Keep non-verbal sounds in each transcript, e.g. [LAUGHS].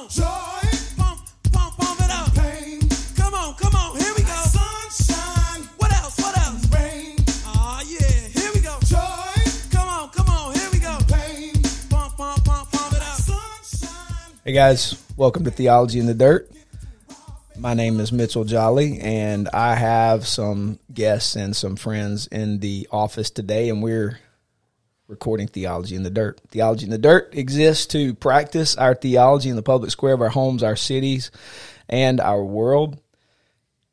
on. Joy. Pump, pump, pump it up. Pain. Come on, come on. Here we go. Sunshine. What else? What else? Rain. Oh yeah. Here we go. Joy. Come on, come on. Here we go. Pain. Pump, pump, pump, pump it up. Sunshine. Hey guys, welcome to Theology in the Dirt. My name is Mitchell Jolly, and I have some guests and some friends in the office today, and we're recording Theology in the Dirt. Theology in the Dirt exists to practice our theology in the public square of our homes, our cities, and our world.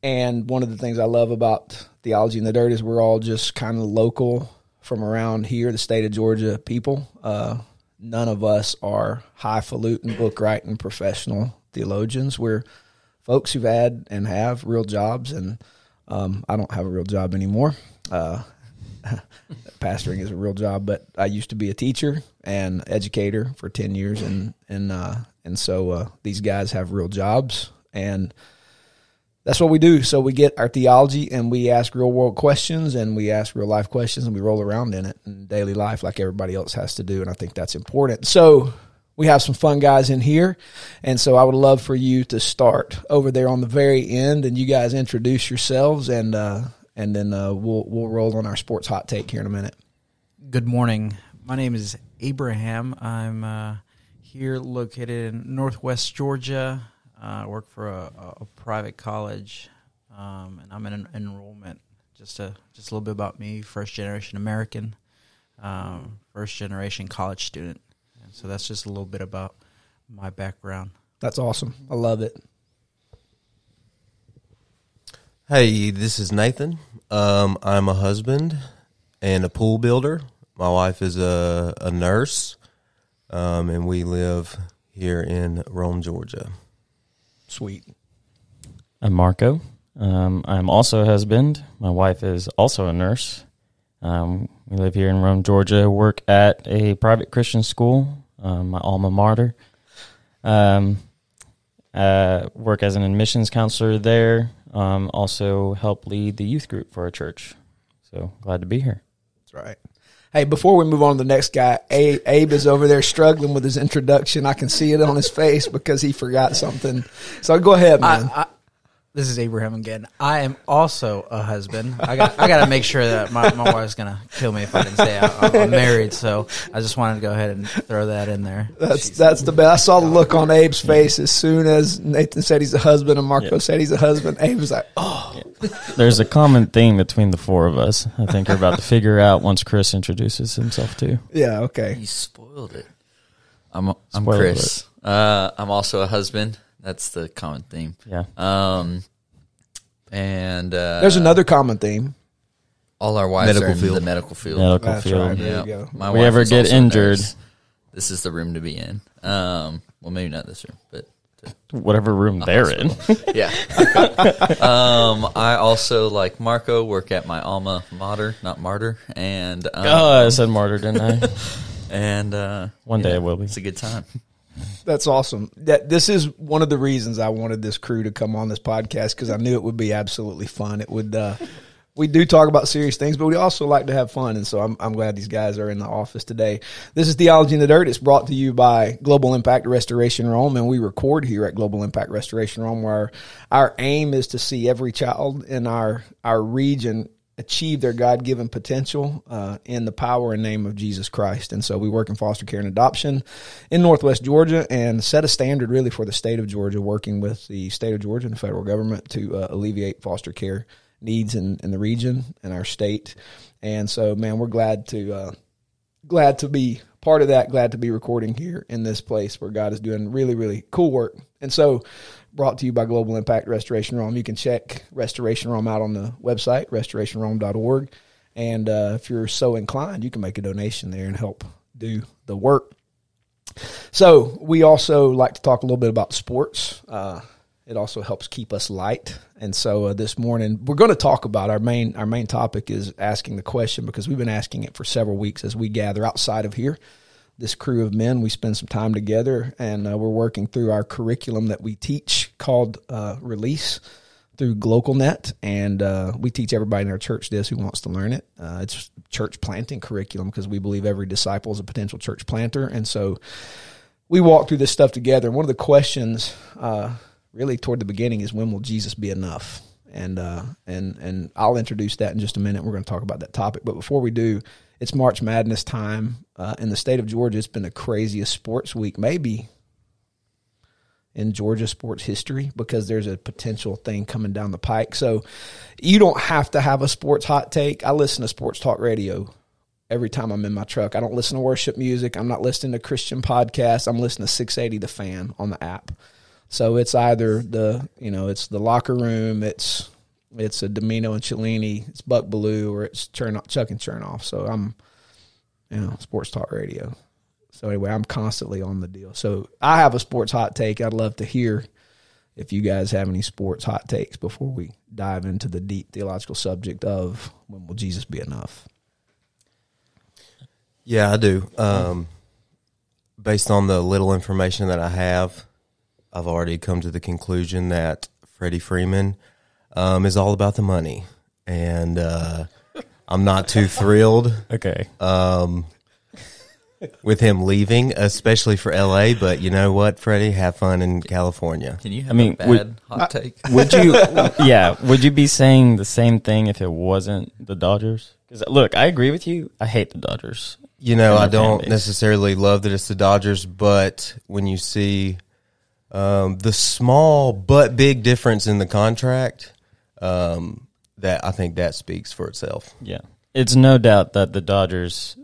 And one of the things I love about Theology in the Dirt is we're all just kind of local from around here, the state of Georgia people. Uh, none of us are highfalutin book writing professional theologians. We're folks who've had and have real jobs, and um, I don't have a real job anymore. Uh, [LAUGHS] pastoring is a real job, but I used to be a teacher and educator for ten years, and and uh, and so uh, these guys have real jobs, and that's what we do. So we get our theology, and we ask real world questions, and we ask real life questions, and we roll around in it in daily life like everybody else has to do, and I think that's important. So we have some fun guys in here, and so I would love for you to start over there on the very end, and you guys introduce yourselves, and uh, and then uh, we'll we'll roll on our sports hot take here in a minute. Good morning. My name is Abraham. I'm uh, here located in Northwest Georgia. Uh, I work for a, a private college, um, and I'm in an enrollment. Just a just a little bit about me. First generation American, um, first generation college student. And so that's just a little bit about my background. That's awesome. I love it. Hey, this is Nathan. Um, I'm a husband and a pool builder. My wife is a, a nurse, um, and we live here in Rome, Georgia. Sweet. I'm Marco. Um, I'm also a husband. My wife is also a nurse. Um, we live here in Rome, Georgia. Work at a private Christian school, um, my alma mater. Um, uh, work as an admissions counselor there. Um, also help lead the youth group for our church. So glad to be here. That's right. Hey, before we move on to the next guy, Abe, Abe is over there struggling with his introduction. I can see it on his face because he forgot something. So go ahead, man. I, I, this is Abraham again. I am also a husband. I got I got to make sure that my, my wife's gonna kill me if I didn't say I, I'm [LAUGHS] married. So I just wanted to go ahead and throw that in there. That's that's the best. I saw the look on Abe's face as soon as Nathan said he's a husband and Marco Yeah. said he's a husband. Abe was like, "Oh, There's a common theme between the four of us. I think you're about to figure out once Chris introduces himself too. yeah, okay." You spoiled it. I'm I'm Spoiler Chris. Uh, I'm also a husband. That's the common theme. Yeah. Um, and uh, There's another common theme. all our wives Medical are in field. the medical field. Medical That's field. right. There yeah. you go. My We wife ever is get also a injured- nurse. This is the room to be in. Um, well, maybe not this room, but Whatever room they're in. yeah. [LAUGHS] um, I also like Marco work at my alma mater, not martyr, and um, oh, I said martyr, didn't I? [LAUGHS] and uh, One day yeah, it will be. It's a good time. That's awesome. That this is one of the reasons I wanted this crew to come on this podcast because I knew it would be absolutely fun. It would. Uh, we do talk about serious things, but we also like to have fun, and so I'm, I'm glad these guys are in the office today. This is Theology in the Dirt. It's brought to you by Global Impact Restoration Rome, and we record here at Global Impact Restoration Rome, where our aim is to see every child in our our region achieve their God given potential uh, in the power and name of Jesus Christ. And so we work in foster care and adoption in Northwest Georgia and set a standard really for the state of Georgia, working with the state of Georgia and the federal government to uh, alleviate foster care needs in, in the region and our state. And so, man, we're glad to uh, glad to be part of that. Glad to be recording here in this place where God is doing really, really cool work. And so, brought to you by Global Impact Restoration Rome. You can check Restoration Rome out on the website, restorationrome.org. And uh, if you're so inclined, you can make a donation there and help do the work. So, we also like to talk a little bit about sports. Uh, it also helps keep us light. And so uh, this morning we're going to talk about our main our main topic is asking the question because we've been asking it for several weeks as we gather outside of here. This crew of men, we spend some time together, and uh, we're working through our curriculum that we teach called uh, Release through GlocalNet, and uh, we teach everybody in our church this who wants to learn it. Uh, it's church planting curriculum because we believe every disciple is a potential church planter, and so we walk through this stuff together. And one of the questions, uh, really toward the beginning, is when will Jesus be enough? And uh, and and I'll introduce that in just a minute. We're going to talk about that topic, but before we do, it's March Madness time uh, in the state of Georgia. It's been the craziest sports week, maybe in Georgia sports history because there's a potential thing coming down the pike. So you don't have to have a sports hot take. I listen to sports talk radio every time I'm in my truck. I don't listen to worship music. I'm not listening to Christian podcasts. I'm listening to 680 The Fan on the app. So it's either the you know it's the locker room, it's it's a Domino and Cellini, it's Buck Belue, or it's Chuck and Chernoff. So I'm you know sports talk radio. So anyway, I'm constantly on the deal. So I have a sports hot take. I'd love to hear if you guys have any sports hot takes before we dive into the deep theological subject of when will Jesus be enough. Yeah, I do. Um, based on the little information that I have, I've already come to the conclusion that Freddie Freeman um, is all about the money, and uh, I'm not too thrilled Okay. um, with him leaving, especially for LA. But you know what, Freddie, have fun in California. Can you have I mean, a bad would- hot take? Would you? [LAUGHS] yeah. Would you be saying the same thing if it wasn't the Dodgers? Because look, I agree with you. I hate the Dodgers. You know, I don't necessarily love that it's the Dodgers, but when you see um, the small but big difference in the contract, um, that I think that speaks for itself. Yeah. It's no doubt that the Dodgers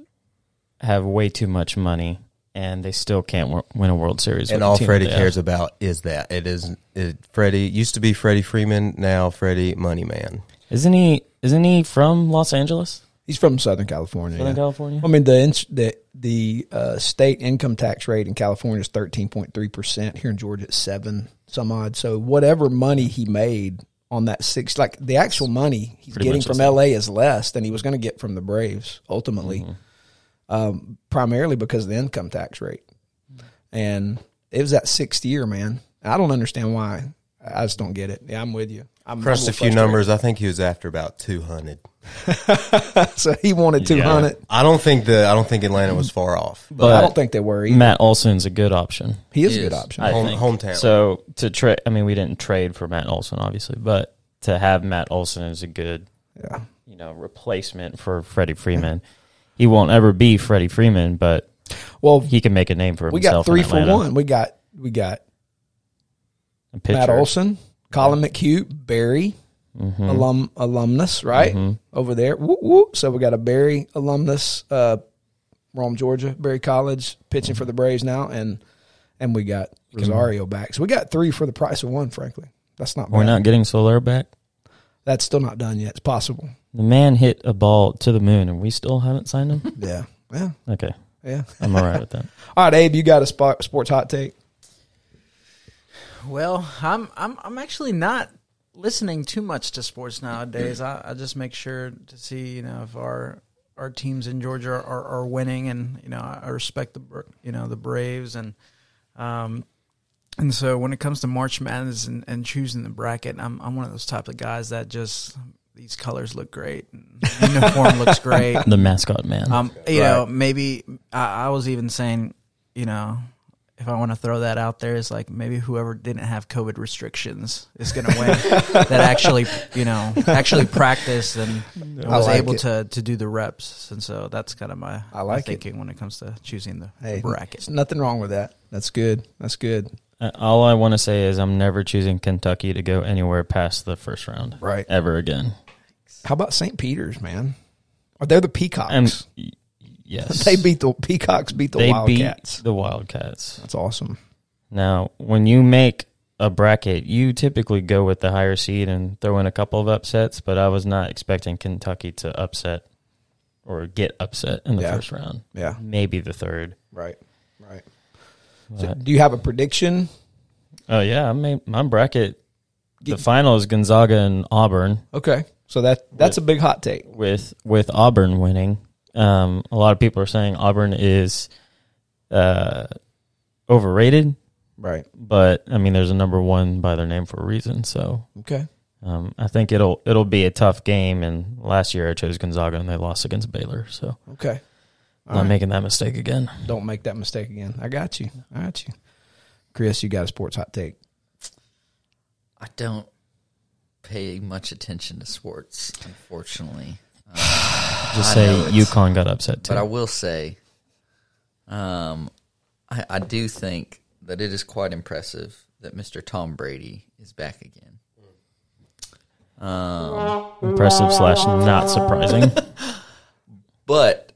have way too much money and they still can't wor- win a World Series. And the all team Freddie they have. cares about is that it is it, Freddie used to be Freddie Freeman, now Freddie Moneyman. Isn't he? Isn't he from Los Angeles, He's from Southern California. Southern yeah. California? I mean the the the uh, state income tax rate in California is thirteen point three percent. Here in Georgia, it's seven some odd. So whatever money he made on that six, like the actual money he's Pretty getting from. LA is less than he was going to get from the Braves ultimately, Mm-hmm. um, primarily because of the income tax rate. And it was that sixth year, man. I don't understand why. I just don't get it. Yeah, I'm with you. I'm, I'm Crushed a few numbers. I think he was after about two hundred. frustrated. [LAUGHS] so he wanted two hundred. I don't think the I don't think Atlanta was far off. But I don't think they were. Either. Matt Olson's a good option. He is He a good is. option. I Home- think. hometown. So to trade, I mean, we didn't trade for Matt Olson, obviously, but to have Matt Olson is a good, yeah. you know, replacement for Freddie Freeman. [LAUGHS] He won't ever be Freddie Freeman, but Well, he can make a name for himself. we got three in for one. We got we got A. Matt Olson, Collin McHugh, Berry, Mm-hmm. alum alumnus, right over there. Woo, woo. So we got a Berry alumnus, uh, Rome, Georgia, Berry College, pitching for the Braves now, and and we got Rosario back. So we got three for the price of one. Frankly, that's not. We're not getting Soler back. That's still not done yet. It's possible. The man hit a ball to the moon, and we still haven't signed him. [LAUGHS] Yeah, yeah, Okay, yeah. I'm all right with that. [LAUGHS] All right, Abe, you got a spot, sports hot take? Well, I'm I'm I'm actually not listening too much to sports nowadays. I, I just make sure to see you know if our our teams in Georgia are, are winning, and you know I respect the you know the Braves and um and so when it comes to March Madness and, and choosing the bracket, I'm I'm one of those type of guys that just these colors look great, and [LAUGHS] uniform looks great. The mascot man. Um, you know, maybe I, I was even saying, you know, if I want to throw that out there, is like maybe whoever didn't have COVID restrictions is going [LAUGHS] to win. that actually, you know, actually practiced and I was like able it. to to do the reps, and so that's kind of my, I my like it. thinking when it comes to choosing the Hey, bracket. There's nothing wrong with that. That's good. That's good. Uh, All I want to say is I'm never choosing Kentucky to go anywhere past the first round. Right. Ever again. How about St. Peter's, man? Are they the Peacocks? And y- yes, they beat the Peacocks. Beat the they Wildcats. beat the Wildcats. That's awesome. Now, when you make a bracket, you typically go with the higher seed and throw in a couple of upsets. But I was not expecting Kentucky to upset or get upset in the Yeah. first round. Yeah. Maybe the third. Right. Right. So do you have a prediction? oh yeah, I made my bracket. The final is Gonzaga and Auburn. Okay. So that that's a big hot take. with with Auburn winning. Um, a lot of people are saying Auburn is uh, overrated, Right. but I mean, there's a number one by their name for a reason. So Okay. um, I think it'll it'll be a tough game. And last year I chose Gonzaga and they lost against Baylor. So Okay. Not making that mistake again. Don't make that mistake again. I got you. I got you. Chris, you got a sports hot take. I don't pay much attention to sports, unfortunately. [SIGHS] Just I say UConn got upset too. But I will say, um, I, I do think that it is quite impressive that Mr. Tom Brady is back again. Um, Impressive slash not surprising. [LAUGHS] but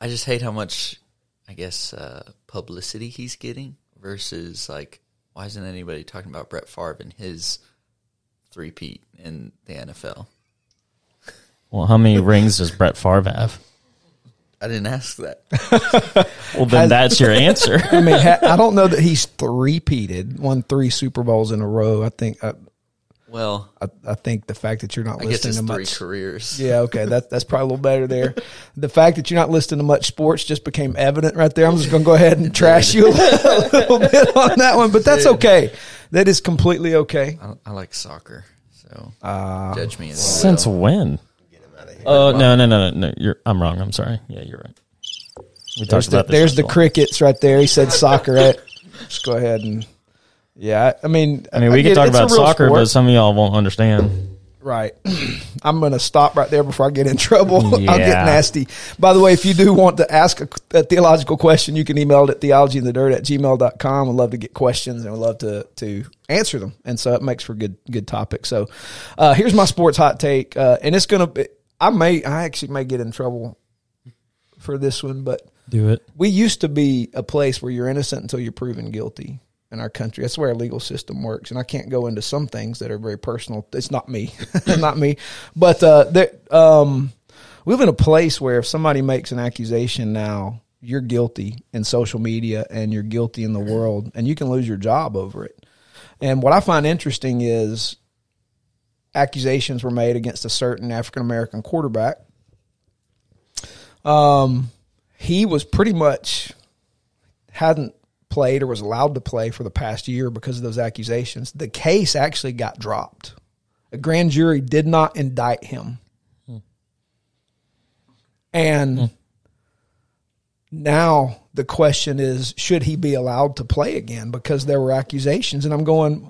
I just hate how much, I guess, uh, publicity he's getting versus like, why isn't anybody talking about Brett Favre and his three-peat in the NFL? Well, how many rings does Brett Favre have? I didn't ask that. [LAUGHS] Well, then that's your answer. [LAUGHS] I mean, ha- I don't know that he's three-peated, won three Super Bowls in a row. I think I, Well, I, I think the fact that you're not I guess listening it's to three much. careers. Yeah, okay, that, that's probably a little better there. [LAUGHS] The fact that you're not listening to much sports just became evident right there. I'm just going to go ahead and trash you a little, a little bit on that one, but that's okay. That is completely okay. I, I like soccer, so Uh, judge me as you Since will. when? Oh no no no no no! You're I'm wrong. I'm sorry. Yeah, you're right. We There's talked the, about this. there's the crickets right there. He said soccer. Right? Just go ahead and yeah. I mean, I mean, we get can talk it's about soccer, sport. but some of y'all won't understand. Right. [CLEARS THROAT] I'm going to stop right there before I get in trouble. [LAUGHS] I'll get nasty. By the way, if you do want to ask a, a theological question, you can email it at theologyinthedirt at gmail.com. I'd love to get questions and I'd love to, to answer them. And so it makes for good, good topic. So, uh, here's my sports hot take. Uh, and it's going to, I may, I actually may get in trouble for this one, but Do it. we used to be a place where you're innocent until you're proven guilty in our country. That's where our legal system works. And I can't go into some things that are very personal. It's not me, [LAUGHS] not me. But uh, there, um, we live in a place where if somebody makes an accusation now, you're guilty in social media and you're guilty in the world, and you can lose your job over it. And what I find interesting is accusations were made against a certain African American quarterback. Um, he was pretty much hadn't played or was allowed to play for the past year because of those accusations. The case actually got dropped. A grand jury did not indict him. And now the question is should he be allowed to play again because there were accusations and I'm going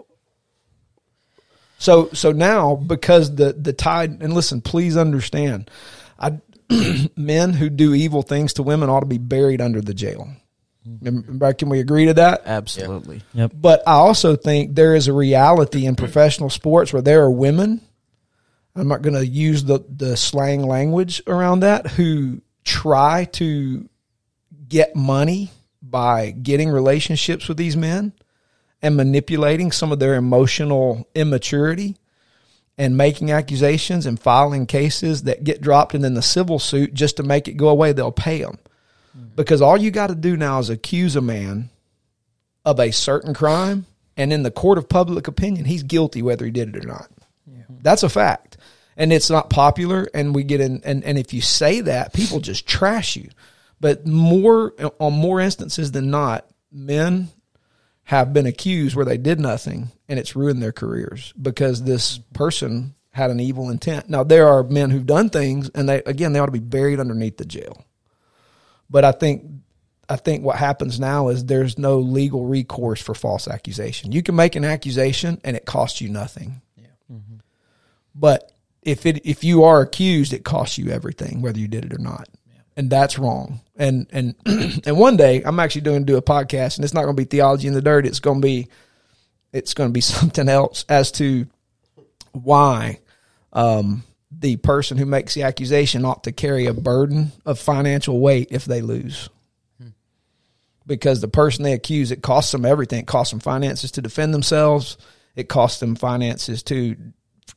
so so now because the the tide and listen please understand I [CLEARS THROAT] men who do evil things to women ought to be buried under the jail. Remember, Can we agree to that? Absolutely. Yep. But I also think there is a reality in professional sports where there are women. I'm not going to use the the slang language around that who try to get money by getting relationships with these men and manipulating some of their emotional immaturity and making accusations and filing cases that get dropped and then the civil suit just to make it go away they'll pay them mm-hmm. because all you got to do now is accuse a man of a certain crime and in the court of public opinion he's guilty whether he did it or not. That's a fact. And it's not popular and we get in and, and if you say that people just trash you. But more on more instances than not men have been accused where they did nothing and it's ruined their careers because this person had an evil intent. Now there are men who've done things and they again they ought to be buried underneath the jail. But I think I think what happens now is there's no legal recourse for false accusation. You can make an accusation and it costs you nothing. Yeah. Mm-hmm. But if it if you are accused, it costs you everything, whether you did it or not. And that's wrong. And and [CLEARS THROAT] and one day I'm actually doing do a podcast, and it's not going to be theology in the dirt. It's going to be it's going to be [LAUGHS] something else as to why um, the person who makes the accusation ought to carry a burden of financial weight if they lose. Because the person they accuse, it costs them everything. It costs them finances to defend themselves. It costs them finances to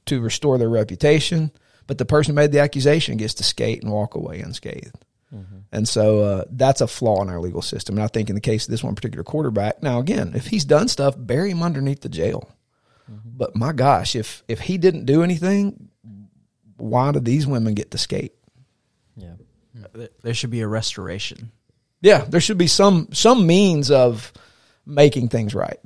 to restore their reputation. But the person who made the accusation gets to skate and walk away unscathed. And so uh, that's a flaw in our legal system. And I think in the case of this one particular quarterback, now again, if he's done stuff, bury him underneath the jail. But my gosh, if if he didn't do anything, why do these women get to skate? Yeah. There- There should be a restoration. Yeah, there should be some some means of making things right.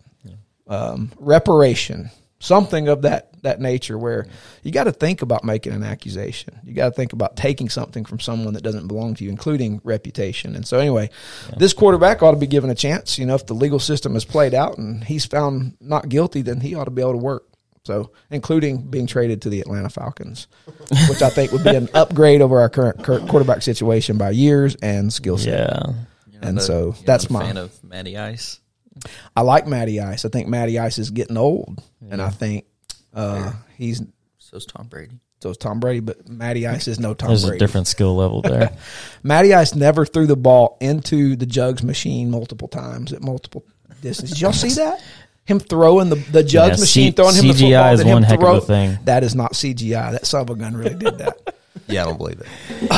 Um, reparation, something of that that nature where you got to think about making an accusation. You got to think about taking something from someone that doesn't belong to you, including reputation. And so, anyway, this quarterback ought to be given a chance. You know, if the legal system is played out and he's found not guilty, then he ought to be able to work. So, including being traded to the Atlanta Falcons, [LAUGHS] which I think would be an upgrade over our current, current quarterback situation by years and skill set. Yeah. You're And not a- so that's my- fan of Matty Ice. I like Matty Ice. I think Matty Ice is getting old, and I think uh, he's So's Tom Brady. so is Tom Brady, but Matty Ice is no Tom There's Brady. a different skill level there. [LAUGHS] Matty Ice never threw the ball into the jugs machine multiple times at multiple distances. Did y'all see that? Him throwing the the jugs Yeah, machine, C- throwing him the CGI football. is one heck of a thing. That is not CGI. That son of a gun really did that. [LAUGHS] Yeah, I don't believe it.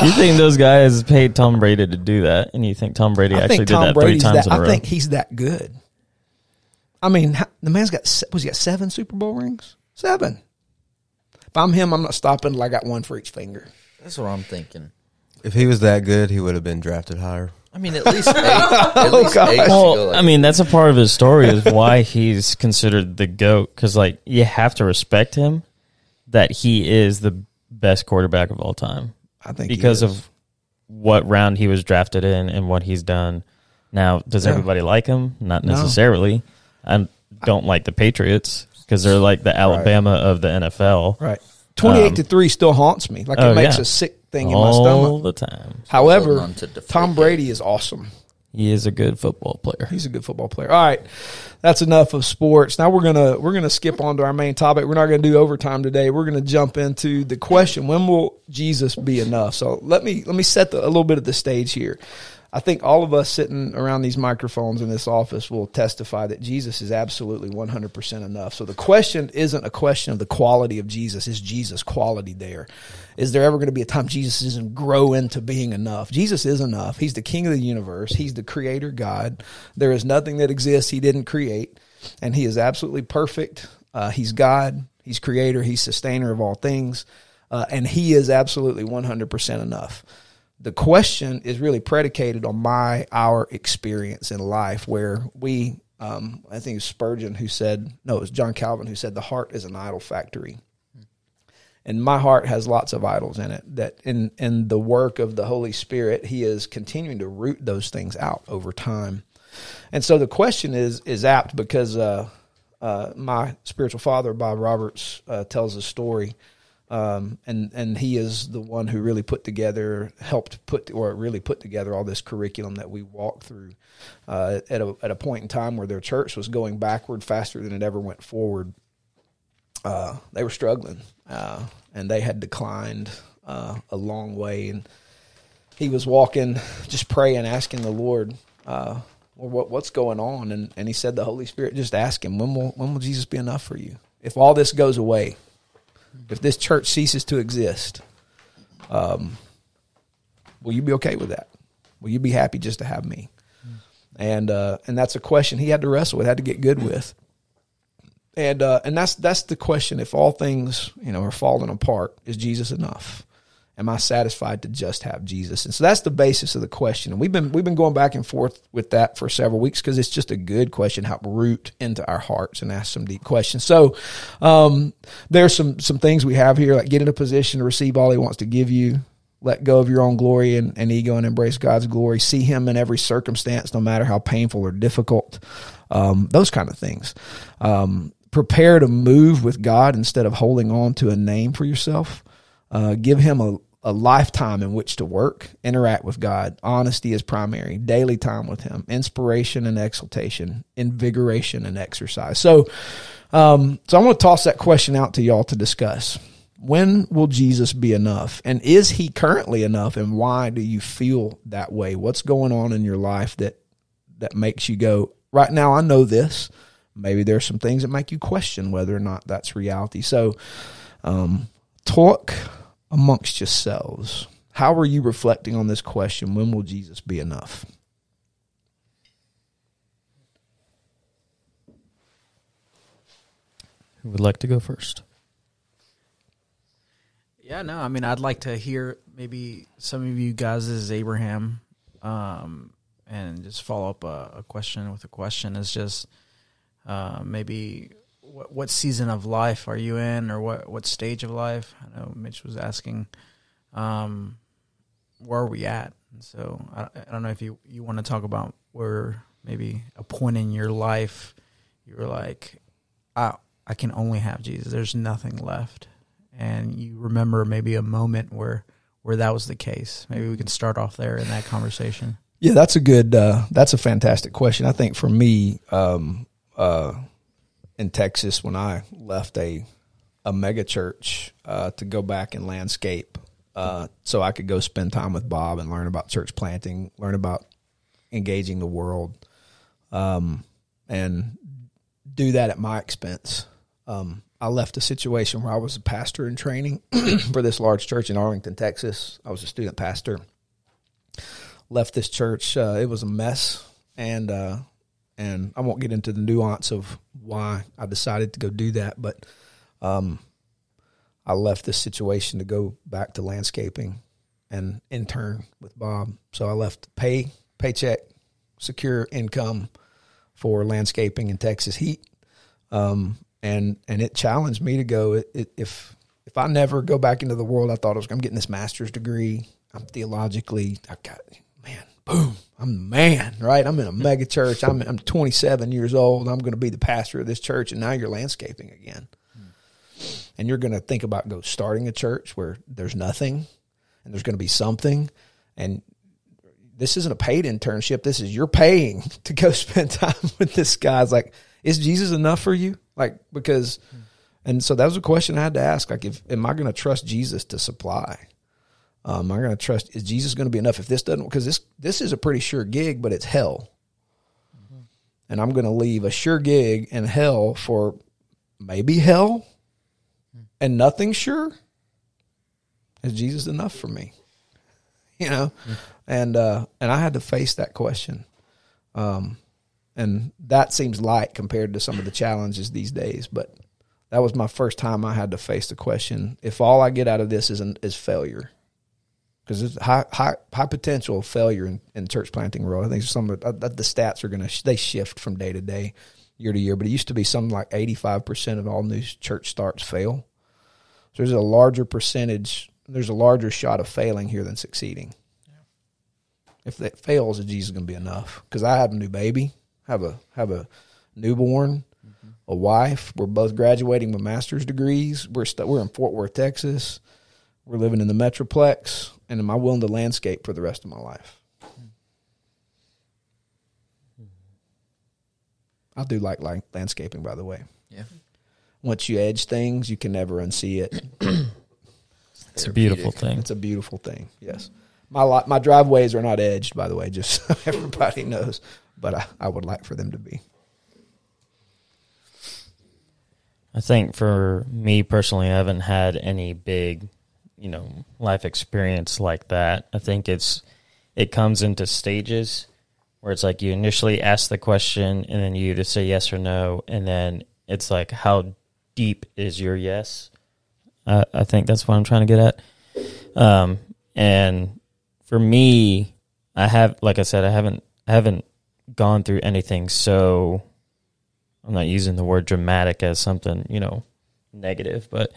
you think those guys paid Tom Brady to do that, and you think Tom Brady I actually think did that Brady's three times that. in a I row? think he's that good. I mean, the man's got was he got seven Super Bowl rings? Seven. If I'm him, I'm not stopping till I got one for each finger. That's what I'm thinking. If he was that good, he would have been drafted higher. I mean, at least eight. [LAUGHS] At oh, least God. eight should Well, like- I mean, that's a part of his story is why he's considered the goat. Because like you have to respect him that he is the best quarterback of all time I think he because is. of what round he was drafted in and what he's done. Now, does Yeah. everybody like him? Not No. necessarily. I don't like the Patriots because they're like the Alabama of the NFL right. Twenty eight Um, to three still haunts me. Like oh, it makes yeah. a sick thing in my stomach. all stomach. the time. However, to Tom. Brady is awesome. He is a good football player. He's a good football player. All right, that's enough of sports. Now we're gonna we're gonna skip on to our main topic. We're not gonna do overtime today. We're gonna jump into the question: When will Jesus be enough? So let me let me set the, a little bit of the stage here. I think all of us sitting around these microphones in this office will testify that Jesus is absolutely 100% enough. So the question isn't a question of the quality of Jesus. Is Jesus quality there? Is there ever going to be a time Jesus doesn't grow into being enough? Jesus is enough. He's the king of the universe. He's the creator God. There is nothing that exists he didn't create. And he is absolutely perfect. Uh, he's God. He's creator. He's sustainer of all things. Uh, and he is absolutely 100% enough the question is really predicated on my our experience in life where we um, i think it was spurgeon who said no it was john calvin who said the heart is an idol factory. And my heart has lots of idols in it that in in the work of the holy spirit he is continuing to root those things out over time. And so the question is is apt because uh, uh, my spiritual father bob roberts uh, tells a story um, and and he is the one who really put together, helped put or really put together all this curriculum that we walk through uh, at a at a point in time where their church was going backward faster than it ever went forward. Uh, they were struggling, uh, and they had declined uh, a long way. And he was walking, just praying, asking the Lord, uh, well, what what's going on? And and he said, the Holy Spirit just ask him, when will when will Jesus be enough for you? If all this goes away, if this church ceases to exist, um, will you be okay with that? Will you be happy just to have me? And uh, and that's a question he had to wrestle with, had to get good with. And uh, and that's that's the question. If all things you know are falling apart, is Jesus enough? Am I satisfied to just have Jesus? And so that's the basis of the question. And we've been we've been going back and forth with that for several weeks because it's just a good question, help root into our hearts and ask some deep questions. So um, there's some some things we have here, like get in a position to receive all He wants to give you. Let go of your own glory and, and ego and embrace God's glory. See Him in every circumstance, no matter how painful or difficult. Um, those kind of things. Um, prepare to move with God instead of holding on to a name for yourself. Uh, give Him a, a lifetime in which to work, interact with God. Honesty is primary. Daily time with Him. Inspiration and exaltation. Invigoration and exercise. So, um, so I want to toss that question out to y'all to discuss. When will Jesus be enough? And is he currently enough? And why do you feel that way? What's going on in your life that that makes you go, right now I know this. Maybe there's some things that make you question whether or not that's reality. So um, talk amongst yourselves. How are you reflecting on this question? When will Jesus be enough? Who would like to go first? Yeah, no, I mean, I'd like to hear maybe some of you guys as Abraham, um, and just follow up a, a question with a question is just uh, maybe what, what season of life are you in, or what what stage of life? I know Mitch was asking, um, where are we at? And so I, I don't know if you you want to talk about where maybe a point in your life you were like, I I can only have Jesus. There's nothing left, and you remember maybe a moment where where that was the case. Maybe we can start off there in that conversation. Yeah, that's a good. Uh, that's a fantastic question. I think for me, um, uh, in Texas, when I left a a mega church uh, to go back and landscape, uh, so I could go spend time with Bob and learn about church planting, learn about engaging the world, um, and do that at my expense. Um, I left a situation where I was a pastor in training [CLEARS THROAT] for this large church in Arlington, Texas. I was a student pastor left this church. Uh, it was a mess, and uh, and I won't get into the nuance of why I decided to go do that, but um, I left this situation to go back to landscaping and intern with Bob. So I left pay paycheck, secure income for landscaping in Texas heat, um, and and it challenged me to go. It, it, if if I never go back into the world, I thought I was. I'm getting this master's degree. I'm theologically. I've got man, boom, I'm the man, right? I'm in a mega church. I'm I'm 27 years old. I'm going to be the pastor of this church, and now you're landscaping again, and you're going to think about go starting a church where there's nothing, and there's going to be something, and this isn't a paid internship. This is you're paying [LAUGHS] to go [LAUGHS] spend time with this guy. It's like, is Jesus enough for you? Like because, and so that was a question I had to ask. Like, if am I going to trust Jesus to supply? Um, I'm going to trust. Is Jesus going to be enough if this doesn't? Because this this is a pretty sure gig, but it's hell, and I'm going to leave a sure gig and hell for maybe hell, and nothing sure. Is Jesus enough for me? [LAUGHS] You know, and uh, and I had to face that question, um, and that seems light compared to some of the challenges these days, but. That was my first time I had to face the question: If all I get out of this is an, is failure, because it's high, high, high potential failure in, in church planting world. I think some of uh, the, the stats are going to they shift from day to day, year to year. But it used to be something like eighty five percent of all new church starts fail. So there's a larger percentage. There's a larger shot of failing here than succeeding. If that fails, Jesus is Jesus going to be enough? Because I have a new baby, have a have a newborn, mm-hmm. a wife. We're both graduating with master's degrees. We're st- we're in Fort Worth, Texas. We're living in the Metroplex, and am I willing to landscape for the rest of my life? I do like, like landscaping, by the way. Yeah. Once you edge things, you can never unsee it. [CLEARS THROAT] It's a beautiful thing. It's a beautiful thing. Yes, my lot, my driveways are not edged, by the way, just [LAUGHS] so everybody knows. But I, I would like for them to be. I think for me personally, I haven't had any big, you know, life experience like that. I think it's it comes into stages where it's like you initially ask the question and then you just say yes or no, and then it's like how deep is your yes? I, I think that's what I'm trying to get at. Um, and for me, I have, like I said, I haven't, I haven't gone through anything so. I'm not using the word dramatic as something you know negative, but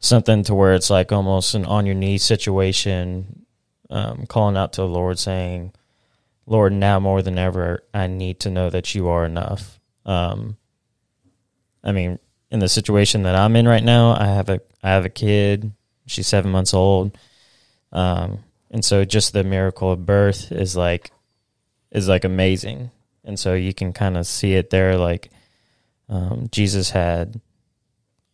something to where it's like almost an on your knees situation, um, calling out to the Lord, saying, "Lord, now more than ever, I need to know that you are enough." Um, I mean, in the situation that I'm in right now, I have a I have a kid. She's seven months old, um, and so just the miracle of birth is like is like amazing, and so you can kind of see it there. Like um, Jesus had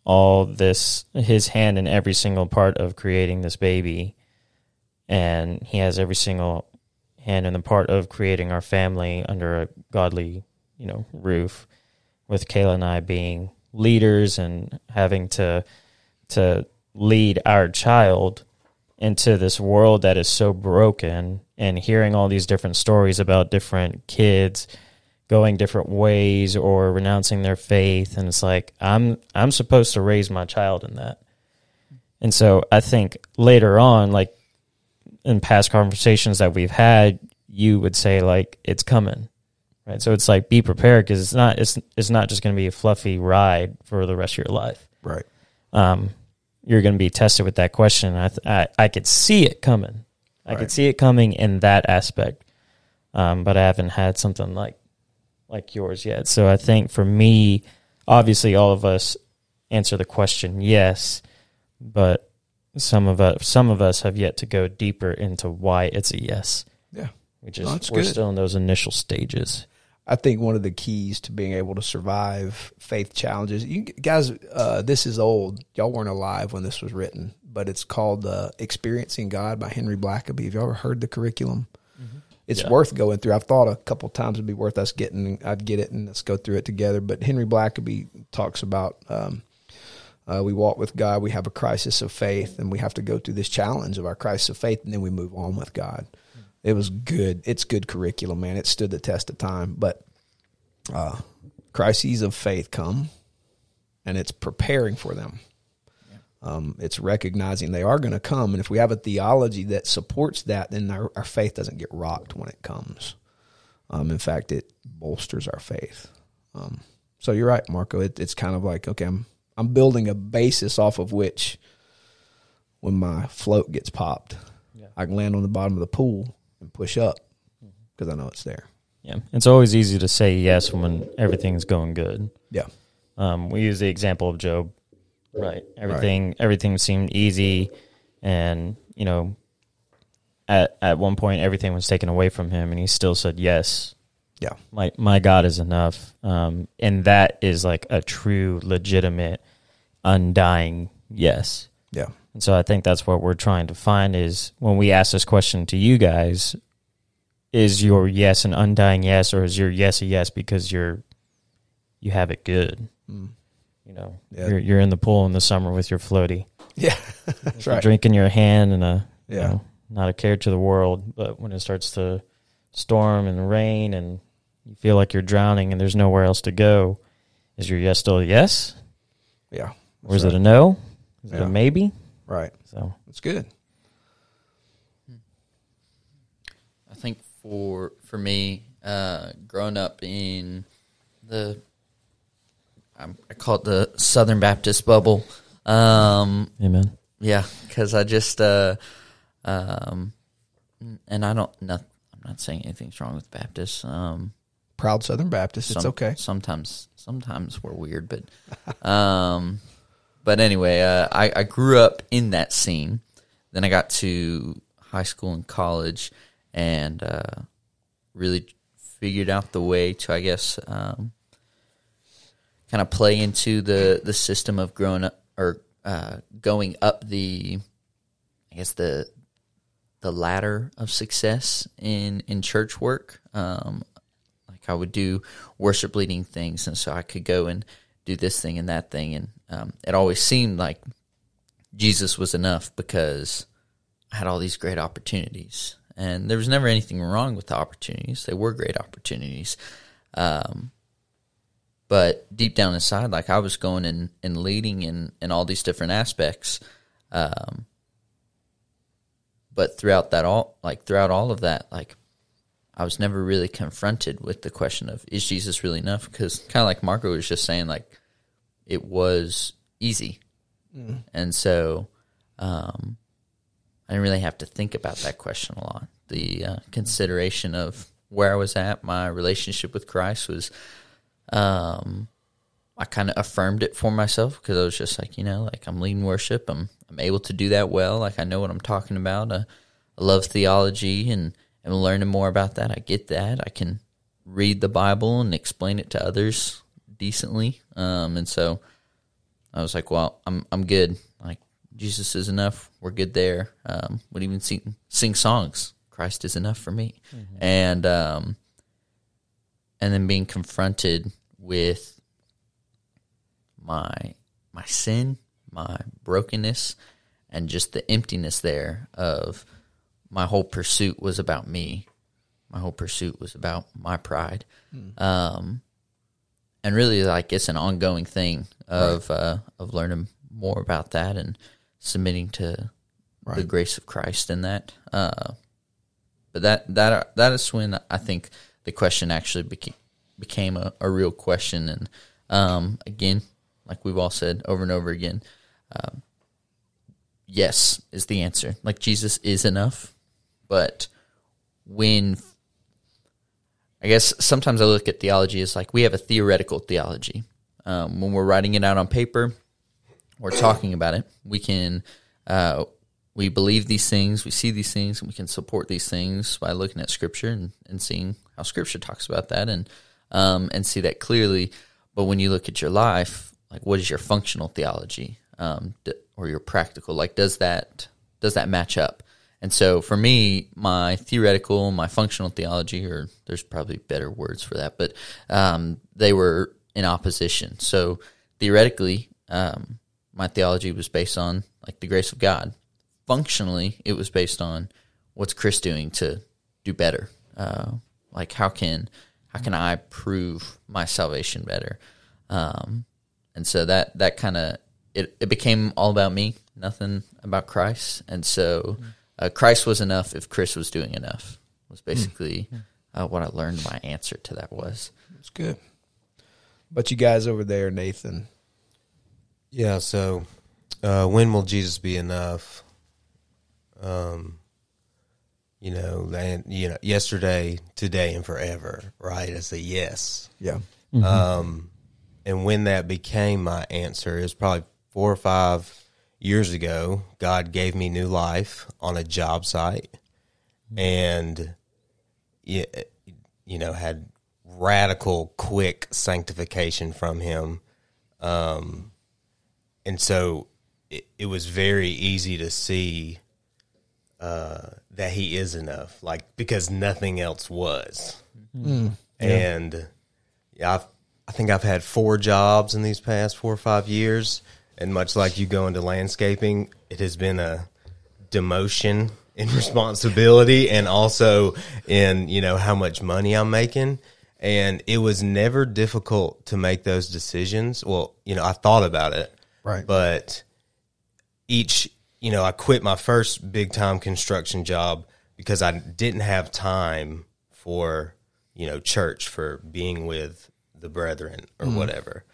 all this his hand in every single part of creating this baby, and he has every single hand in the part of creating our family under a godly, you know, roof. With Kayla and I being leaders and having to to lead our child into this world that is so broken and hearing all these different stories about different kids going different ways or renouncing their faith and it's like I'm I'm supposed to raise my child in that. And so I think later on like in past conversations that we've had you would say like it's coming. right? So it's like be prepared because it's not it's it's not just going to be a fluffy ride for the rest of your life. Right. Um, you're going to be tested with that question. I, th- I I could see it coming. I Right. could see it coming in that aspect, um, but I haven't had something like like yours yet. So I think for me, obviously, all of us answer the question yes, but some of us some of us have yet to go deeper into why it's a yes. Yeah. Which is No, we're good. still in those initial stages. I think one of the keys to being able to survive faith challenges, you guys, uh, this is old. Y'all weren't alive when this was written, but it's called uh, "Experiencing God" by Henry Blackaby. Have y'all ever heard the curriculum? It's Yeah. worth going through. I've thought a couple times it'd be worth us getting. I'd get it and let's go through it together. But Henry Blackaby talks about um, uh, we walk with God, we have a crisis of faith, and we have to go through this challenge of our crisis of faith, and then we move on with God. It was good. It's good curriculum, man. It stood the test of time. But uh, crises of faith come, and it's preparing for them. Um, it's recognizing they are going to come, and if we have a theology that supports that, then our, our faith doesn't get rocked when it comes. Um, in fact, it bolsters our faith. Um, so you're right, Marco. It, it's kind of like okay, I'm I'm building a basis off of which, when my float gets popped, I can land on the bottom of the pool and push up because I know it's there. Yeah, it's always easy to say yes when everything's going good. Yeah, Um, we use the example of Job, right? Everything everything seemed easy, and you know, at at one point everything was taken away from him, and he still said yes. yeah, My my God is enough, um, and that is like a true, legitimate, undying yes. yeah, And so I think that's what we're trying to find is when we ask this question to you guys, is your yes an undying yes, or is your yes a yes because you're you have it good? You know, Yeah. you're you're in the pool in the summer with your floaty, yeah. [LAUGHS] That's right. drink in your hand, and a you Yeah. know, not a care to the world. But when it starts to storm and rain, and you feel like you're drowning, and there's nowhere else to go, is your yes still a yes, Yeah, or is it a no? Is it a maybe? right? So It's good. I think for for me, uh, growing up in the, I'm, I call it the Southern Baptist bubble. Um, amen. yeah, because I just, uh, um, and I don't, not, I'm not saying anything's wrong with Baptists. Um, Proud Southern Baptist. It's okay. Sometimes, sometimes we're weird, but, um, but anyway, uh, I, I grew up in that scene. Then I got to high school and college, and uh, really figured out the way to, I guess, um, kind of play into the the system of growing up or uh, going up the, I guess the the ladder of success in in church work. Um, like I would do worship leading things, and so I could go and do this thing and that thing, and um, it always seemed like Jesus was enough because I had all these great opportunities, and there was never anything wrong with the opportunities; they were great opportunities. Um, but deep down inside, like I was going and, and leading in, in all these different aspects. Um, but throughout that all, like throughout all of that, like I was never really confronted with the question of is Jesus really enough? Because kind of like Marco was just saying, like it was easy, and so um, I didn't really have to think about that question a lot. The uh, consideration of where I was at, my relationship with Christ was, um, I kind of affirmed it for myself because I was just like, you know, like I'm leading worship, I'm I'm able to do that well, like I know what I'm talking about. Uh, I love theology and and learning more about that. I get that. I can read the Bible and explain it to others decently. Um, and so I was like, well, I'm I'm good. Like Jesus is enough. We're good there. Um, would even sing sing songs. Christ is enough for me. And um, and then being confronted with my my sin, my brokenness, and just the emptiness there of my whole pursuit was about me. My whole pursuit was about my pride. Um, and really, like it's an ongoing thing of uh, of learning more about that and submitting to the grace of Christ in that. Uh, but that that that is when I think the question actually became became a, a real question. And um, again, like we've all said over and over again, um, yes is the answer. Like Jesus is enough, but when I guess sometimes I look at theology as like we have a theoretical theology. Um, when we're writing it out on paper, we're talking about it. We can uh, we believe these things, we see these things, and we can support these things by looking at Scripture and, and seeing how Scripture talks about that, and um, and see that clearly. But when you look at your life, like what is your functional theology, um, or your practical? Like, does that does that match up? And so for me, my theoretical, my functional theology, or there's probably better words for that, but um, they were in opposition. So theoretically, um, my theology was based on like the grace of God. Functionally, it was based on what's Chris doing to do better. Uh, like how can how can I prove my salvation better? Um, and so that that kind of it, it became all about me, nothing about Christ. And so uh, Christ was enough if Chris was doing enough. Was basically uh, what I learned. My answer to that was. It's good. But you guys over there, Nathan, Yeah. So, uh, when will Jesus be enough? Um, you know, and you know, yesterday, today, and forever. Right? It's a yes. yeah, Um, and when that became my answer, it was probably four or five years ago. God gave me new life on a job site, and you, you know had radical, quick sanctification from Him. Um, and so it, it was very easy to see uh, that He is enough, like because nothing else was. And yeah, I've, I think I've had four jobs in these past four or five years, and much like you go into landscaping, it has been a demotion [LAUGHS] in responsibility and also in you know how much money I'm making. And it was never difficult to make those decisions. Well, you know, I thought about it, Right. But each, you know, I quit my first big time construction job because I didn't have time for, you know, church for being with the brethren or whatever.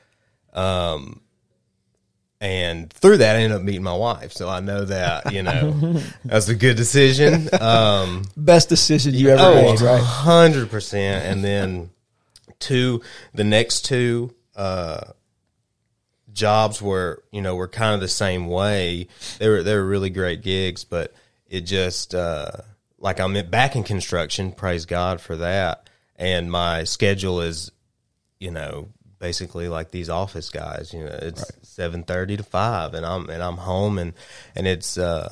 Um, and through that, I ended up meeting my wife. So I know that, you know, [LAUGHS] that's a good decision. Um, best decision you ever Oh, made, right? hundred percent. And then two, the next two uh, jobs were, you know, were kind of the same way. They were they were really great gigs, but it just uh, like I'm back in construction. Praise God for that. And my schedule is, you know, basically like these office guys. You know, it's seven thirty to five, and I'm and I'm home, and and it's. uh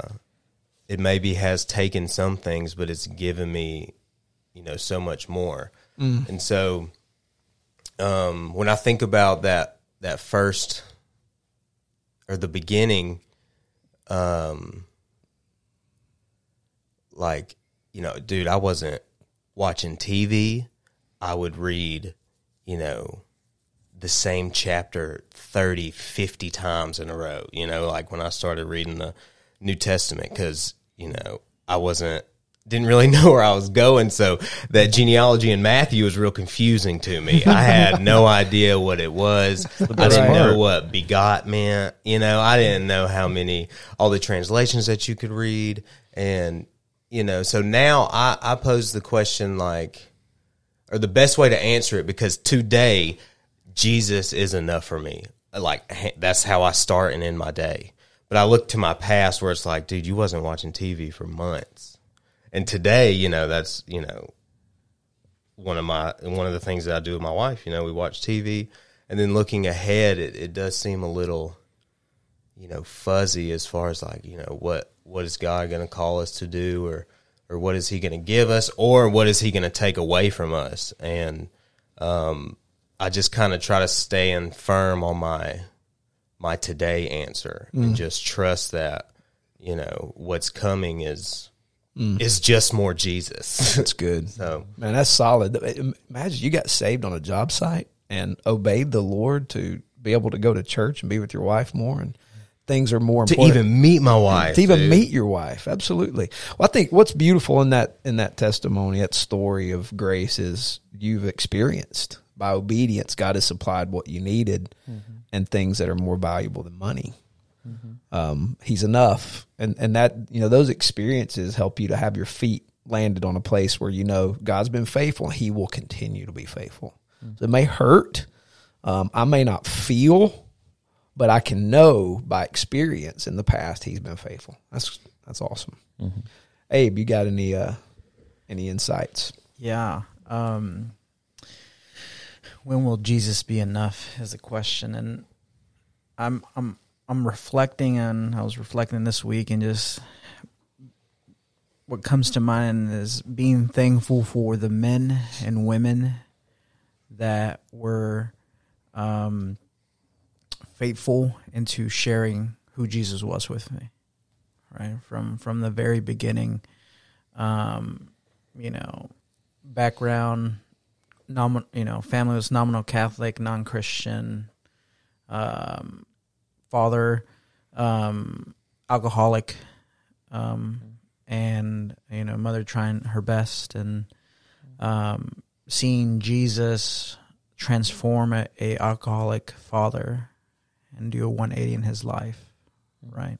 it maybe has taken some things, but it's given me, you know, so much more. And so, um, when I think about that, that first or the beginning, um, like, you know, dude, I wasn't watching TV. I would read, you know, the same chapter 30, 50 times in a row, you know, like when I started reading the New Testament, because, you know, I wasn't, didn't really [LAUGHS] know where I was going. So that genealogy in Matthew was real confusing to me. I had no [LAUGHS] idea what it was. I didn't know what begot meant. You know, I didn't know how many, all the translations that you could read. And, you know, so now I, I pose the question like, or the best way to answer it because today Jesus is enough for me. Like that's how I start and end my day. But I look to my past where it's like, dude, you wasn't watching TV for months. And today, you know, that's, you know, one of my one of the things that I do with my wife, you know, we watch TV and then looking ahead it, it does seem a little you know, fuzzy as far as like, you know, what what is God going to call us to do or or what is he going to give us or what is he going to take away from us? And um I just kind of try to stand firm on my my today answer and just trust that you know what's coming is Mm. is just more Jesus. [LAUGHS] That's good. so Man, that's solid. Imagine you got saved on a job site and obeyed the Lord to be able to go to church and be with your wife more and things are more to important even meet my wife. to even dude. meet your wife. Absolutely. Well, I think what's beautiful in that in that testimony, that story of grace, is you've experienced by obedience. God has supplied what you needed, mm-hmm. and things that are more valuable than money. Um, he's enough, and and that you know those experiences help you to have your feet landed on a place where you know God's been faithful. And he will continue to be faithful. So it may hurt. Um, I may not feel but I can know by experience in the past he's been faithful. That's that's awesome. Abe, you got any uh any insights? Yeah. Um, when will Jesus be enough is a question, and I'm I'm I'm reflecting on. I was reflecting this week, and just what comes to mind is being thankful for the men and women that were um, faithful into sharing who Jesus was with me, right from from the very beginning. Um, you know, background, nomin, you know, family was nominal Catholic, non Christian, um, father, um, alcoholic, um, and you know, mother trying her best, and um, seeing Jesus transform a, a alcoholic father and do a 180 in his life, right?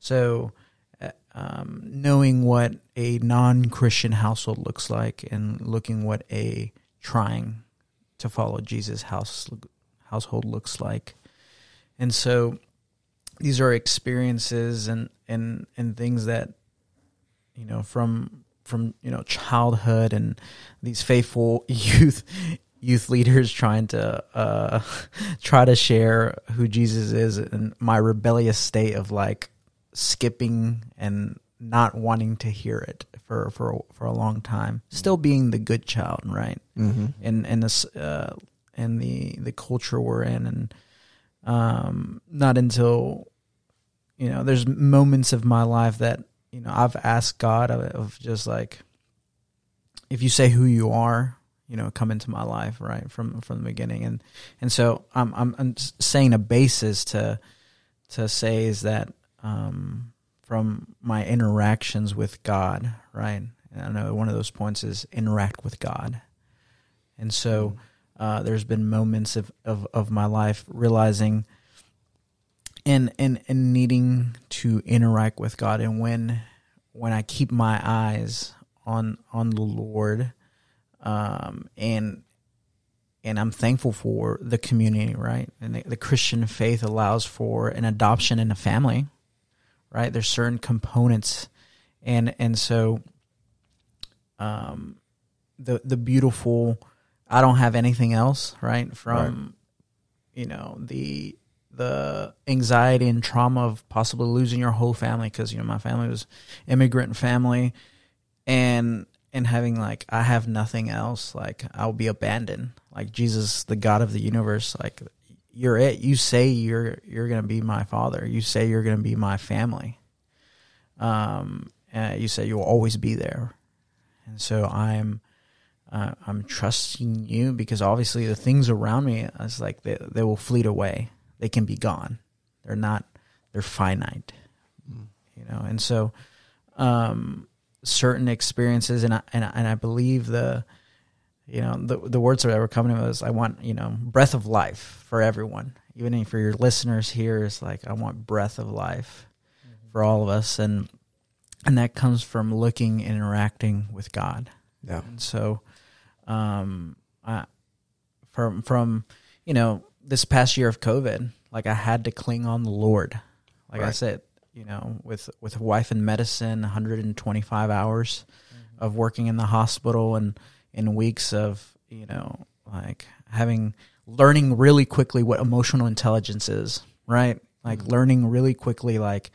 So, uh, um, knowing what a non-Christian household looks like, and looking what a trying to follow Jesus house household looks like, and so these are experiences and and and things that you know from from you know childhood and these faithful [LAUGHS] youth youth leaders trying to uh [LAUGHS] try to share who Jesus is and my rebellious state of like skipping and not wanting to hear it for for for a long time still being the good child right mm-hmm. and and this uh and the the culture we're in and um not until you know there's moments of my life that you know I've asked God of, just like if you say who you are you know come into my life right from from the beginning. And and so I'm I'm, I'm saying a basis to to say is that um from my interactions with God right? And I know one of those points is interact with God. And so uh, there's been moments of, of, of my life realizing and, and and needing to interact with God. And when when I keep my eyes on on the Lord um and and I'm thankful for the community right? And the, the Christian faith allows for an adoption in a family right? There's certain components. And and so um the the beautiful I don't have anything else right from you know the the anxiety and trauma of possibly losing your whole family because you know my family was immigrant family and and having like I have nothing else like I'll be abandoned. Like Jesus the God of the universe like you're it. You say you're you're gonna be my father. You say you're gonna be my family. Um and you say you'll always be there. And so I'm uh, I'm trusting you because obviously the things around me it's like they they will fleet away they can be gone. They're not. They're finite. You know, and so um, certain experiences, and I, and I, and I believe the, you know, the the words that were coming to me was, I want you know breath of life for everyone, even for your listeners here. Is like I want breath of life for all of us, and and that comes from looking and interacting with God. Yeah. And so, um, I, from from you know this past year of COVID, like I had to cling on the Lord. Like I said, you know, with with a wife in medicine, 125 hours of working in the hospital, and in weeks of you know, like having learning really quickly what emotional intelligence is. Right, like learning really quickly, like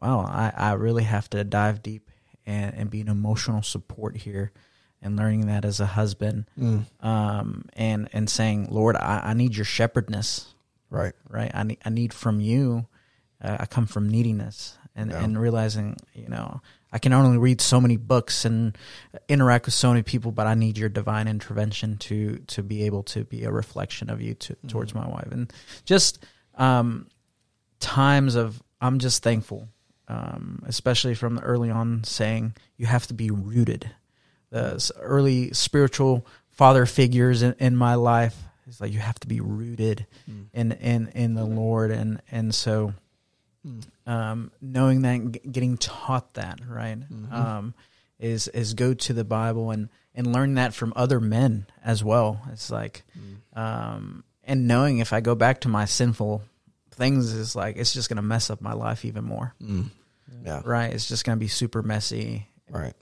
wow, I I really have to dive deep and and be an emotional support here. And learning that as a husband, um, and and saying, Lord, I, I need your shepherdness, Right. right? I need I need from you. Uh, I come from neediness, and Yeah. and realizing, you know, I can only read so many books and interact with so many people, but I need your divine intervention to to be able to be a reflection of you to, towards my wife, and just um, times of I'm just thankful, um, especially from the early on saying you have to be rooted. The s- early spiritual father figures in, in my life. It's like you have to be rooted in in in the Lord, and and so um, knowing that, and g- getting taught that, right, um, is is go to the Bible and and learn that from other men as well. It's like, um, and knowing if I go back to my sinful things is like it's just gonna mess up my life even more, Yeah. right? It's just gonna be super messy, Right.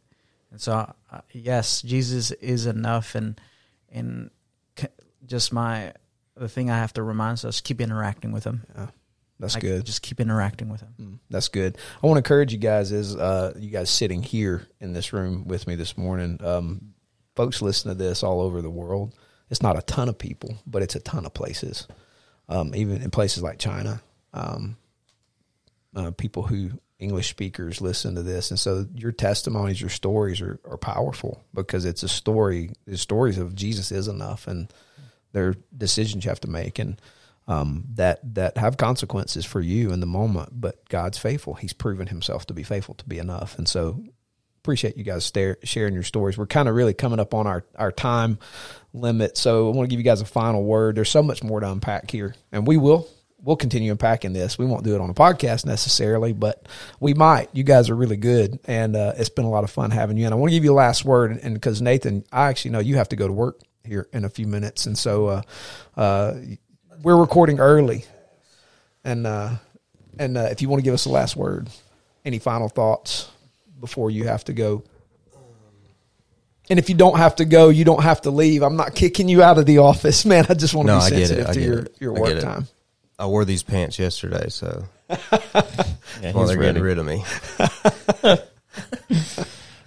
And so, uh, yes, Jesus is enough, and and just my the thing I have to remind us is keep interacting with Him. Yeah. That's Like, good. Just keep interacting with Him. That's good. I want to encourage you guys as uh, you guys sitting here in this room with me this morning. Um, folks listen to this all over the world. It's not a ton of people, but it's a ton of places. Um, even in places like China, um, uh, people who English speakers listen to this, and so your testimonies, your stories are, are powerful because it's a story. The stories of Jesus is enough, and there are decisions you have to make, and um, that that have consequences for you in the moment. But God's faithful; He's proven Himself to be faithful to be enough, and so appreciate you guys stare, sharing your stories. We're kind of really coming up on our our time limit, so I want to give you guys a final word. There's so much more to unpack here, and we will. We'll continue unpacking this. We won't do it on a podcast necessarily, but we might. You guys are really good, and uh, it's been a lot of fun having you. And I want to give you a last word, and because Nathan, I actually know you have to go to work here in a few minutes, and so uh, uh, we're recording early, and uh, and uh, if you want to give us a last word, any final thoughts before you have to go. And if you don't have to go, you don't have to leave. I'm not kicking you out of the office, [LAUGHS] man. I just want to No, be I get it. sensitive to your, it. your work time. I wore these pants yesterday, so [LAUGHS] Yeah, well, they're ready. getting rid of me. [LAUGHS]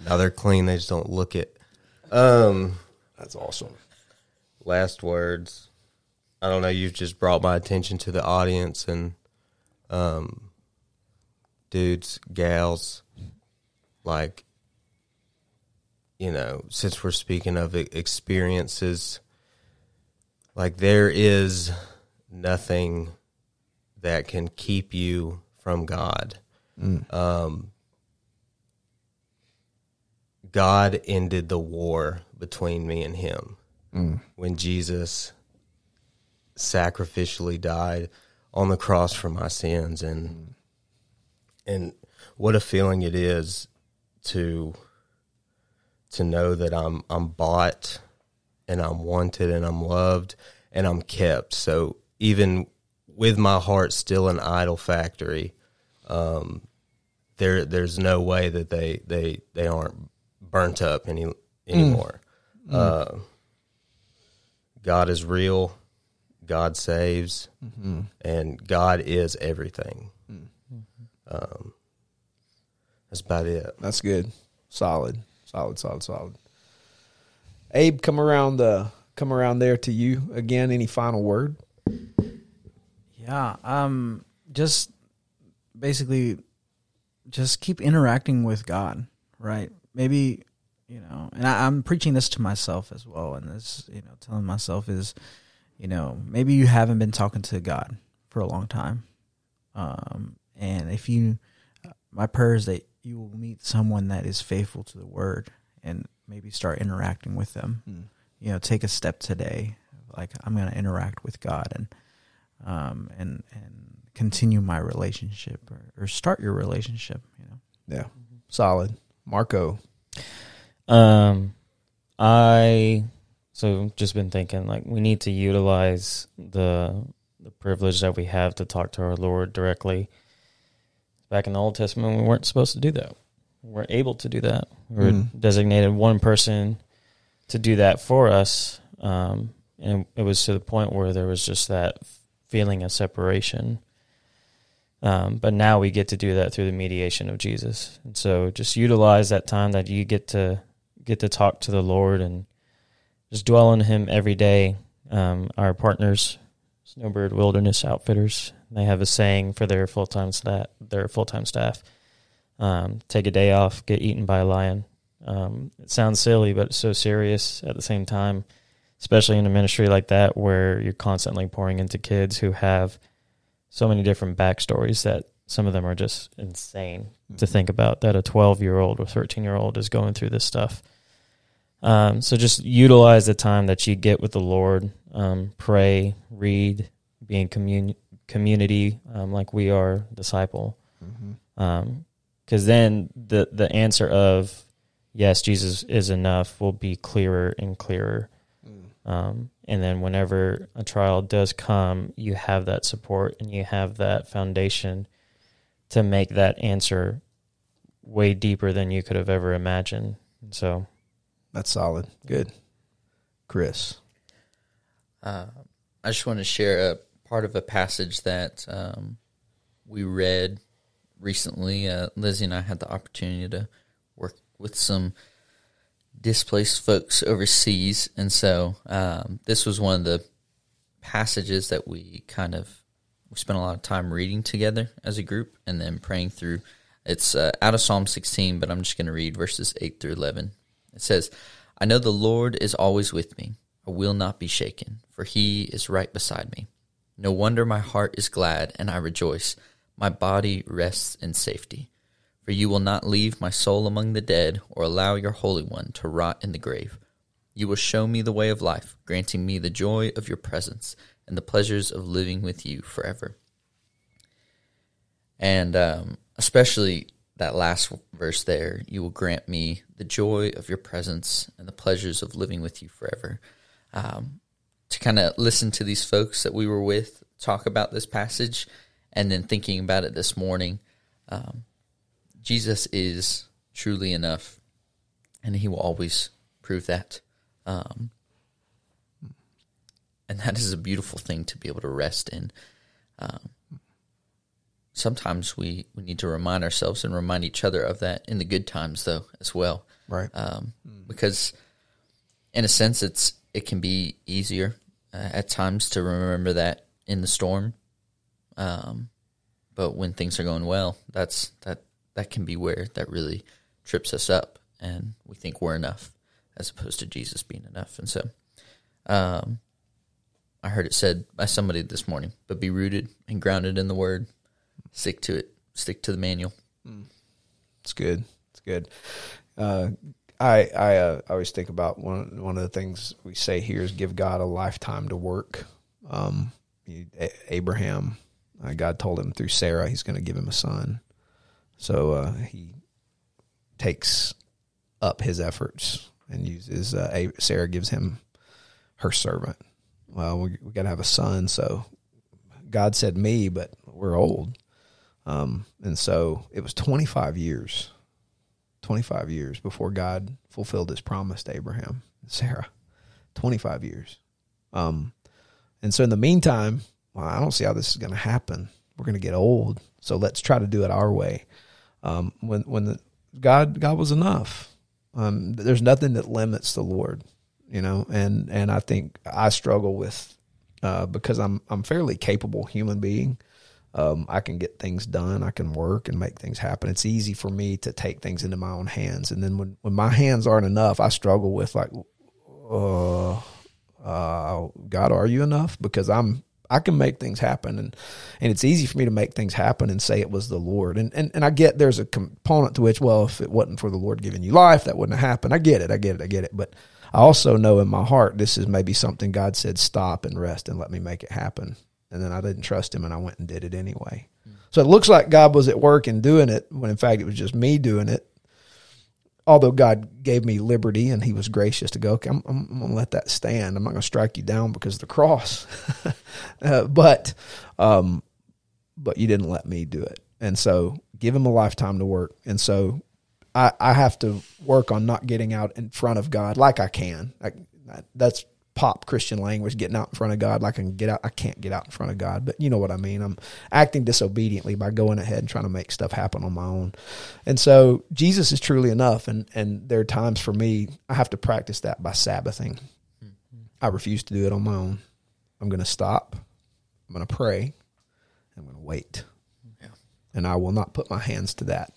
now they're clean. They just don't look it. Um, That's awesome. last words. I don't know. You've just brought my attention to the audience and, um, dudes, gals, like, you know, since we're speaking of e- experiences, like there is nothing that can keep you from God. Um, God ended the war between me and him when Jesus sacrificially died on the cross for my sins and and what a feeling it is to to know that I'm I'm bought and I'm wanted and I'm loved and I'm kept. So even with my heart still an idol factory, um, there there's no way that they they they aren't burnt up any anymore. Uh, God is real. God saves, and God is everything. Um, that's about it. That's good. Solid. Solid, solid, solid. Abe, come around the come around there to you again. Any final word? Yeah. Um. Just basically, just keep interacting with God. Right. Maybe you know, and I, I'm preaching this to myself as well, and this you know, telling myself is, you know, maybe you haven't been talking to God for a long time, um, and if you, my prayer is that you will meet someone that is faithful to the Word, and maybe start interacting with them. You know, take a step today. Like I'm going to interact with God and um, and and continue my relationship or, or start your relationship. You know, Yeah. Solid. Marco. Um, I so just been thinking like we need to utilize the the privilege that we have to talk to our Lord directly. Back in the Old Testament, we weren't supposed to do that. We weren't able to do that. We were Mm. designated one person to do that for us, um, and it was to the point where there was just that feeling of separation. Um, but now we get to do that through the mediation of Jesus, and so just utilize that time that you get to get to talk to the Lord and just dwell on Him every day. Um, our partners, Snowbird Wilderness Outfitters, they have a saying for their full time staff. Their full time staff, um, take a day off, get eaten by a lion. Um, it sounds silly, but it's so serious at the same time, especially in a ministry like that where you're constantly pouring into kids who have so many different backstories that some of them are just insane to think about that a 12 year old or 13 year old is going through this stuff. Um, so just utilize the time that you get with the Lord, um, pray, read, be in commun- community um, like we are, disciple. Because then the the answer of yes, Jesus is enough will be clearer and clearer. Um, and then whenever a trial does come, you have that support and you have that foundation to make that answer way deeper than you could have ever imagined. So That's solid. Good. Chris. Uh, I just want to share a part of a passage that um, we read recently. Uh, Lizzie and I had the opportunity to work with some displaced folks overseas, and so um, this was one of the passages that we kind of we spent a lot of time reading together as a group, and then praying through. It's uh, out of Psalm 16, but I'm just going to read verses 8 through 11. It says, I know the Lord is always with me. I will not be shaken, for he is right beside me. No wonder my heart is glad and I rejoice. My body rests in safety. For you will not leave my soul among the dead or allow your Holy One to rot in the grave. You will show me the way of life, granting me the joy of your presence and the pleasures of living with you forever. And um, especially that last verse there, you will grant me the joy of your presence and the pleasures of living with you forever. Um, to kind of listen to these folks that we were with talk about this passage and then thinking about it this morning, um, Jesus is truly enough and he will always prove that. Um, and that is a beautiful thing to be able to rest in. Um, sometimes we, we need to remind ourselves and remind each other of that in the good times, though, as well. Right. Um, Because, in a sense, it's it can be easier uh, at times to remember that in the storm. Um, but when things are going well, that's that that can be where that really trips us up, and we think we're enough, as opposed to Jesus being enough. And so, um, I heard it said by somebody this morning, but be rooted and grounded in the Word. Stick to it. Stick to the manual. It's good. It's good. Uh, I I, uh, always think about one one of the things we say here is give God a lifetime to work. Um, Abraham, uh, God told him through Sarah He's going to give him a son, so uh, he takes up his efforts and uses uh, A- Sarah gives him her servant. Well, we we got to have a son, so God said me, but we're old. Um, and so it was 25 years, 25 years before God fulfilled his promise to Abraham and Sarah. 25 years. Um, and so in the meantime, well, I don't see how this is going to happen. We're going to get old. So let's try to do it our way. Um, when, when the, God, God was enough. Um, there's nothing that limits the Lord, you know, and, and I think I struggle with, uh, because I'm, I'm fairly capable human being. Um, I can get things done. I can work and make things happen. It's easy for me to take things into my own hands. And then when, when my hands aren't enough, I struggle with like, uh, uh, God, are you enough? Because I'm, I can make things happen and, and it's easy for me to make things happen and say it was the Lord. And, and, and I get there's a component to which, well, if it wasn't for the Lord giving you life, that wouldn't have happened. I get it. I get it. I get it. But I also know in my heart, this is maybe something God said, stop and rest and let me make it happen. And then I didn't trust him and I went and did it anyway. Hmm. So it looks like God was at work and doing it when in fact it was just me doing it. Although God gave me liberty and he was gracious to go, okay, I'm, I'm, I'm going to let that stand. I'm not going to strike you down because of the cross. [LAUGHS] uh, but, um, but you didn't let me do it. And so give him a lifetime to work. And so I, I have to work on not getting out in front of God like I can. I, that's pop Christian language, getting out in front of God like I can get out. I can't get out in front of God, but you know what I mean. I'm acting disobediently by going ahead and trying to make stuff happen on my own. And so Jesus is truly enough. And, and there are times for me, I have to practice that by Sabbathing. Mm-hmm. I refuse to do it on my own. I'm going to stop. I'm going to pray. I'm going to wait. And I will not put my hands to that.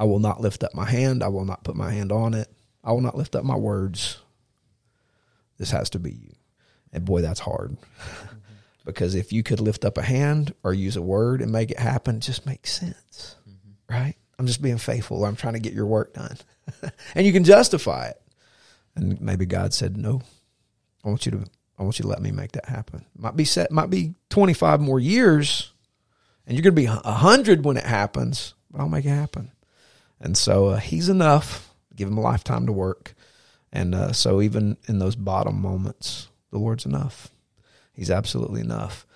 I will not lift up my hand. I will not put my hand on it. I will not lift up my words. This has to be you. And boy, that's hard. [LAUGHS] Because if you could lift up a hand or use a word and make it happen, it just makes sense. Right? I'm just being faithful. I'm trying to get your work done. [LAUGHS] and you can justify it. And maybe God said, No, I want you to I want you to let me make that happen. Might be set might be 25 more years and you're going to be a hundred when it happens, but I'll make it happen. And so uh, he's enough. Give him a lifetime to work. And uh, so even in those bottom moments, the Lord's enough. He's absolutely enough.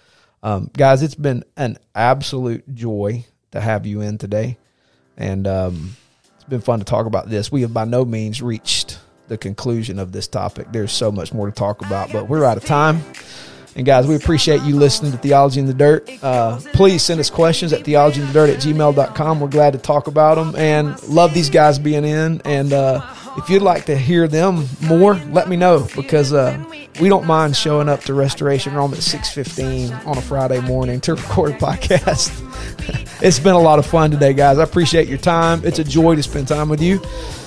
Um, guys, it's been an absolute joy to have you in today. And um, it's been fun to talk about this. We have by no means reached the conclusion of this topic. There's so much more to talk about, but we're out of time. And guys, we appreciate you listening to Theology in the Dirt. Uh, please send us questions at theologyinthedirt at gmail.com. We're glad to talk about them and love these guys being in. And uh, if you'd like to hear them more, let me know because uh, we don't mind showing up to Restoration Rome at 6.15 on a Friday morning to [LAUGHS] record a podcast. [LAUGHS] it's been a lot of fun today, guys. I appreciate your time. It's a joy to spend time with you.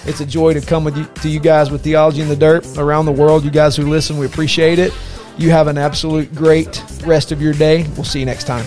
It's a joy to come with you, to you guys with Theology in the Dirt around the world. You guys who listen, we appreciate it. You have an absolute great rest of your day. We'll see you next time.